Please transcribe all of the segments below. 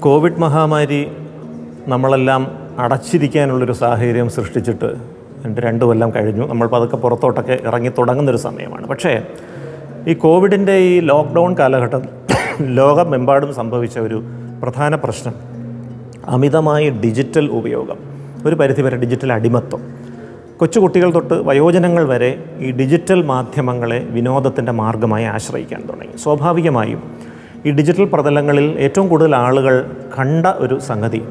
Covid മഹാമാരി നമ്മളെല്ലാം അടച്ചിരിക്കാനുള്ളൊരു സാഹചര്യം സൃഷ്ടിച്ചിട്ട് രണ്ട് രണ്ട് കൊല്ലം കഴിഞ്ഞു. നമ്മൾ പതുക്കെ പുറത്തോട്ടൊക്കെ ഇറങ്ങി തുടങ്ങുന്നൊരു സമയമാണ്. പക്ഷേ ഈ കോവിഡിന്റെ ഈ ലോക്ക്ഡൗൺ കാലഘട്ടം ലോകമെമ്പാടും സംഭവിച്ച ഒരു പ്രധാന പ്രശ്നം അമിതമായ ഡിജിറ്റൽ ഉപയോഗം. ഒരു പരിധിവരെ ഡിജിറ്റൽ അടിമത്വം കൊച്ചുകുട്ടികൾ തൊട്ട് വയോജനങ്ങൾ വരെ ഈ ഡിജിറ്റൽ മാധ്യമങ്ങളെ വിനോദത്തിന്റെ മാർഗമായി ആശ്രയിക്കാൻ തുടങ്ങി. സ്വാഭാവികമായും ഈ ഡിജിറ്റൽ പ്രതലങ്ങളിൽ ഏറ്റവും കൂടുതൽ ആളുകൾ കണ്ട ഒരു സംഗതി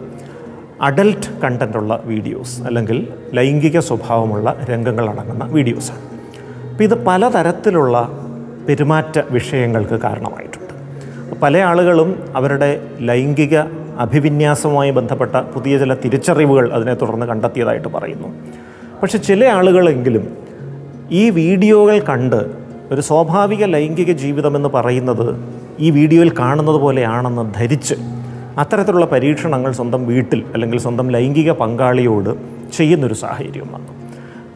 അഡൽട്ട് കണ്ടന്റുള്ള വീഡിയോസ് അല്ലെങ്കിൽ ലൈംഗിക സ്വഭാവമുള്ള രംഗങ്ങൾ അടങ്ങുന്ന വീഡിയോസാണ്. അപ്പോൾ ഇത് പലതരത്തിലുള്ള പെരുമാറ്റ വിഷയങ്ങൾക്ക് കാരണമായിട്ടുണ്ട്. പല ആളുകളും അവരുടെ ലൈംഗിക അഭിവിന്യാസവുമായി ബന്ധപ്പെട്ട പുതിയ ചില തിരിച്ചറിവുകൾ അതിനെ തുടർന്ന് കണ്ടെത്തിയതായിട്ട് പറയുന്നു. പക്ഷെ ചില ആളുകളെങ്കിലും ഈ വീഡിയോകൾ കണ്ട് ഒരു സ്വാഭാവിക ലൈംഗിക ജീവിതമെന്ന് പറയുന്നത് ഈ വീഡിയോയിൽ കാണുന്നത് പോലെയാണെന്ന് ധരിച്ച് അത്തരത്തിലുള്ള പരീക്ഷണങ്ങൾ സ്വന്തം വീട്ടിൽ അല്ലെങ്കിൽ സ്വന്തം ലൈംഗിക പങ്കാളിയോട് ചെയ്യുന്നൊരു സാഹചര്യം വന്നു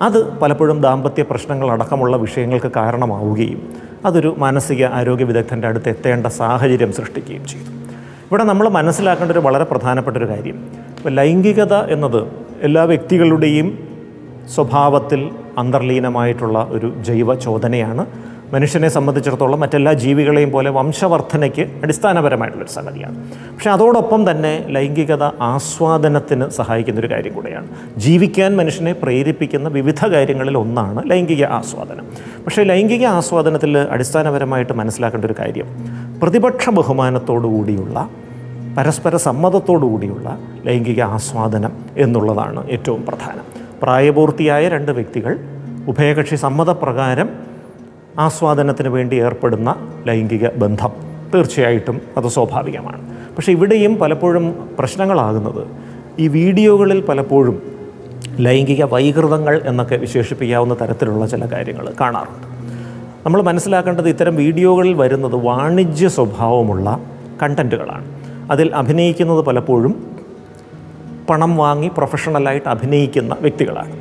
അത് പലപ്പോഴും ദാമ്പത്യ പ്രശ്നങ്ങൾ അടക്കമുള്ള വിഷയങ്ങൾക്ക് കാരണമാവുകയും അതൊരു മാനസിക ആരോഗ്യ വിദഗ്ധന്റെ അടുത്ത് എത്തേണ്ട സാഹചര്യം സൃഷ്ടിക്കുകയും ചെയ്തു. ഇവിടെ നമ്മൾ മനസ്സിലാക്കേണ്ട ഒരു വളരെ പ്രധാനപ്പെട്ട ഒരു കാര്യം. ഇപ്പോൾ ലൈംഗികത എന്നത് എല്ലാ വ്യക്തികളുടെയും സ്വഭാവത്തിൽ അന്തർലീനമായിട്ടുള്ള ഒരു ജൈവ ചോദനയാണ് മനുഷ്യനെ സംബന്ധിച്ചിടത്തോളം മറ്റെല്ലാ ജീവികളെയും പോലെ വംശവർദ്ധനയ്ക്ക് അടിസ്ഥാനപരമായിട്ടുള്ളൊരു സംഗതിയാണ്. പക്ഷെ അതോടൊപ്പം തന്നെ ലൈംഗികത ആസ്വാദനത്തിന് സഹായിക്കുന്നൊരു കാര്യം കൂടെയാണ്. ജീവിക്കാൻ മനുഷ്യനെ പ്രേരിപ്പിക്കുന്ന വിവിധ കാര്യങ്ങളിൽ ഒന്നാണ് ലൈംഗിക ആസ്വാദനം. പക്ഷേ ലൈംഗിക ആസ്വാദനത്തിൽ അടിസ്ഥാനപരമായിട്ട് മനസ്സിലാക്കേണ്ട ഒരു കാര്യം പ്രതിപക്ഷ ബഹുമാനത്തോടു കൂടിയുള്ള പരസ്പര സമ്മതത്തോടു കൂടിയുള്ള ലൈംഗിക ആസ്വാദനം എന്നുള്ളതാണ് ഏറ്റവും പ്രധാനം. പ്രായപൂർത്തിയായ രണ്ട് വ്യക്തികൾ ഉഭയകക്ഷി സമ്മതപ്രകാരം ആസ്വാദനത്തിന് വേണ്ടി ഏർപ്പെടുന്ന ലൈംഗിക ബന്ധം. തീർച്ചയായിട്ടും അത് സ്വാഭാവികമാണ്. പക്ഷേ ഇവിടെയും പലപ്പോഴും പ്രശ്നങ്ങളാകുന്നത് ഈ വീഡിയോകളിൽ പലപ്പോഴും ലൈംഗിക വൈകൃതങ്ങൾ എന്നൊക്കെ വിശേഷിപ്പിക്കാവുന്ന തരത്തിലുള്ള ചില കാര്യങ്ങൾ കാണാറുണ്ട്. നമ്മൾ മനസ്സിലാക്കേണ്ടത് ഇത്തരം വീഡിയോകളിൽ വരുന്നത് വാണിജ്യ സ്വഭാവമുള്ള കണ്ടന്റുകളാണ് അതിൽ അഭിനയിക്കുന്നത് പലപ്പോഴും പണം വാങ്ങി പ്രൊഫഷണലായിട്ട് അഭിനയിക്കുന്ന വ്യക്തികളാണ്.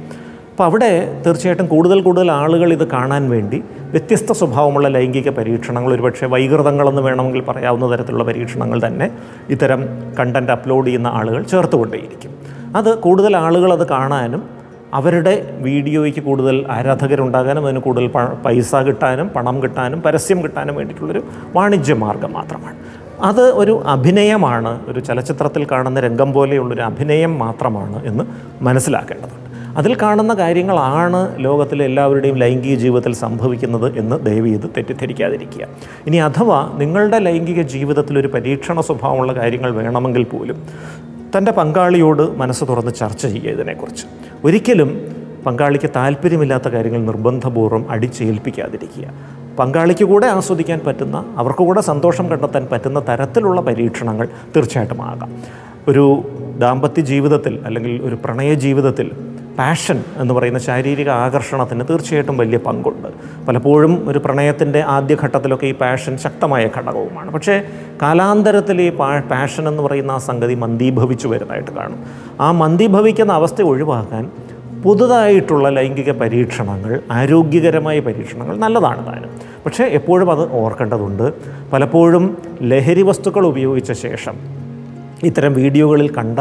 അപ്പോൾ അവിടെ തീർച്ചയായിട്ടും കൂടുതൽ കൂടുതൽ ആളുകൾ ഇത് കാണാൻ വേണ്ടി വ്യത്യസ്ത സ്വഭാവമുള്ള ലൈംഗിക പരീക്ഷണങ്ങൾ ഒരുപക്ഷെ വൈകൃതങ്ങളെന്ന് വേണമെങ്കിൽ പറയാവുന്ന തരത്തിലുള്ള പരീക്ഷണങ്ങൾ തന്നെ ഇത്തരം കണ്ടന്റ് അപ്ലോഡ് ചെയ്യുന്ന ആളുകൾ ചേർത്തുകൊണ്ടേയിരിക്കും. അത് കൂടുതൽ ആളുകൾ അത് കാണാനും അവരുടെ വീഡിയോയ്ക്ക് കൂടുതൽ ആരാധകരുണ്ടാകാനും അതിന് കൂടുതൽ പൈസ കിട്ടാനും പണം കിട്ടാനും പരസ്യം കിട്ടാനും വേണ്ടിയിട്ടുള്ളൊരു വാണിജ്യ മാർഗം മാത്രമാണ്. അത് ഒരു അഭിനയമാണ്. ഒരു ചലച്ചിത്രത്തിൽ കാണുന്ന രംഗം പോലെയുള്ളൊരു അഭിനയം മാത്രമാണ് എന്ന് മനസ്സിലാക്കേണ്ടതുണ്ട്. അതിൽ കാണുന്ന കാര്യങ്ങളാണ് ലോകത്തിലെ എല്ലാവരുടെയും ലൈംഗിക ജീവിതത്തിൽ സംഭവിക്കുന്നത് എന്ന് ദയവ് ചെയ്ത് തെറ്റിദ്ധരിക്കാതിരിക്കുക. ഇനി അഥവാ നിങ്ങളുടെ ലൈംഗിക ജീവിതത്തിൽ ഒരു പരീക്ഷണ സ്വഭാവമുള്ള കാര്യങ്ങൾ വേണമെങ്കിൽ പോലും തന്റെ പങ്കാളിയോട് മനസ്സ് തുറന്ന് ചർച്ച ചെയ്യുക ഇതിനെക്കുറിച്ച്. ഒരിക്കലും പങ്കാളിക്ക് താല്പര്യമില്ലാത്ത കാര്യങ്ങൾ നിർബന്ധപൂർവം അടിച്ചേൽപ്പിക്കാതിരിക്കുക. പങ്കാളിക്ക് കൂടെ ആസ്വദിക്കാൻ പറ്റുന്ന അവർക്ക് കൂടെ സന്തോഷം കണ്ടെത്താൻ പറ്റുന്ന തരത്തിലുള്ള പരീക്ഷണങ്ങൾ തീർച്ചയായിട്ടും ആകാം. ഒരു ദാമ്പത്യ ജീവിതത്തിൽ അല്ലെങ്കിൽ ഒരു പ്രണയ ജീവിതത്തിൽ പാഷൻ എന്ന് പറയുന്ന ശാരീരിക ആകർഷണത്തിന് തീർച്ചയായിട്ടും വലിയ പങ്കുണ്ട്. പലപ്പോഴും ഒരു പ്രണയത്തിന്റെ ആദ്യഘട്ടത്തിലൊക്കെ ഈ പാഷൻ ശക്തമായ ഘടകവുമാണ്. പക്ഷേ കാലാന്തരത്തിൽ ഈ പാ പാഷൻ എന്ന് പറയുന്ന ആ സംഗതി മന്ദീഭവിച്ചു വരുന്നതായിട്ട് കാണും. ആ മന്ദീഭവിക്കുന്ന അവസ്ഥ ഒഴിവാക്കാൻ പുതുതായിട്ടുള്ള ലൈംഗിക പരീക്ഷണങ്ങൾ ആരോഗ്യകരമായ പരീക്ഷണങ്ങൾ നല്ലതാണ് താനും പക്ഷേ എപ്പോഴും അത് ഓർക്കേണ്ടതുണ്ട്. പലപ്പോഴും ലഹരി വസ്തുക്കൾ ഉപയോഗിച്ച ശേഷം ഇത്തരം വീഡിയോകളിൽ കണ്ട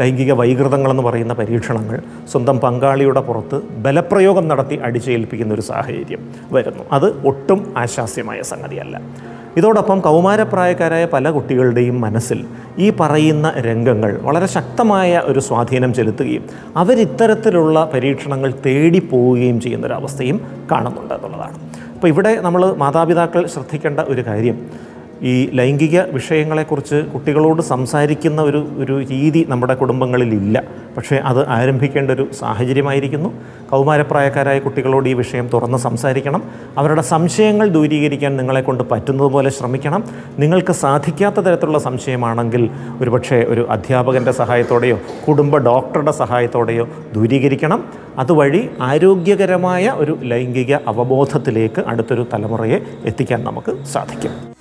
ലൈംഗിക വൈകൃതങ്ങളെന്ന് പറയുന്ന പരീക്ഷണങ്ങൾ സ്വന്തം പങ്കാളിയുടെ പുറത്ത് ബലപ്രയോഗം നടത്തി അടിച്ചേൽപ്പിക്കുന്ന ഒരു സാഹചര്യം വരുന്നു. അത് ഒട്ടും ആശാസ്യമായ സംഗതിയല്ല. ഇതോടൊപ്പം കൗമാരപ്രായക്കാരായ പല കുട്ടികളുടെയും മനസ്സിൽ ഈ പറയുന്ന രംഗങ്ങൾ വളരെ ശക്തമായ ഒരു സ്വാധീനം ചെലുത്തുകയും അവരിത്തരത്തിലുള്ള പരീക്ഷണങ്ങൾ തേടിപ്പോവുകയും ചെയ്യുന്നൊരവസ്ഥയും കാണുന്നുണ്ട് എന്നുള്ളതാണ്. അപ്പോൾ ഇവിടെ നമ്മൾ മാതാപിതാക്കൾ ശ്രദ്ധിക്കേണ്ട ഒരു കാര്യം ഈ ലൈംഗിക വിഷയങ്ങളെക്കുറിച്ച് കുട്ടികളോട് സംസാരിക്കുന്ന ഒരു ഒരു രീതി നമ്മുടെ കുടുംബങ്ങളിലില്ല. പക്ഷേ അത് ആരംഭിക്കേണ്ട ഒരു സാഹചര്യമായിരിക്കുന്നു. കൗമാരപ്രായക്കാരായ കുട്ടികളോട് ഈ വിഷയം തുറന്ന് സംസാരിക്കണം. അവരുടെ സംശയങ്ങൾ ദൂരീകരിക്കാൻ നിങ്ങളെ കൊണ്ട് പറ്റുന്നതുപോലെ ശ്രമിക്കണം. നിങ്ങൾക്ക് സാധിക്കാത്ത തരത്തിലുള്ള സംശയമാണെങ്കിൽ ഒരുപക്ഷെ ഒരു അധ്യാപകന്റെ സഹായത്തോടെയോ കുടുംബ ഡോക്ടറുടെ സഹായത്തോടെയോ ദൂരീകരിക്കണം. അതുവഴി ആരോഗ്യകരമായ ഒരു ലൈംഗിക അവബോധത്തിലേക്ക് അടുത്തൊരു തലമുറയെ എത്തിക്കാൻ നമുക്ക് സാധിക്കും.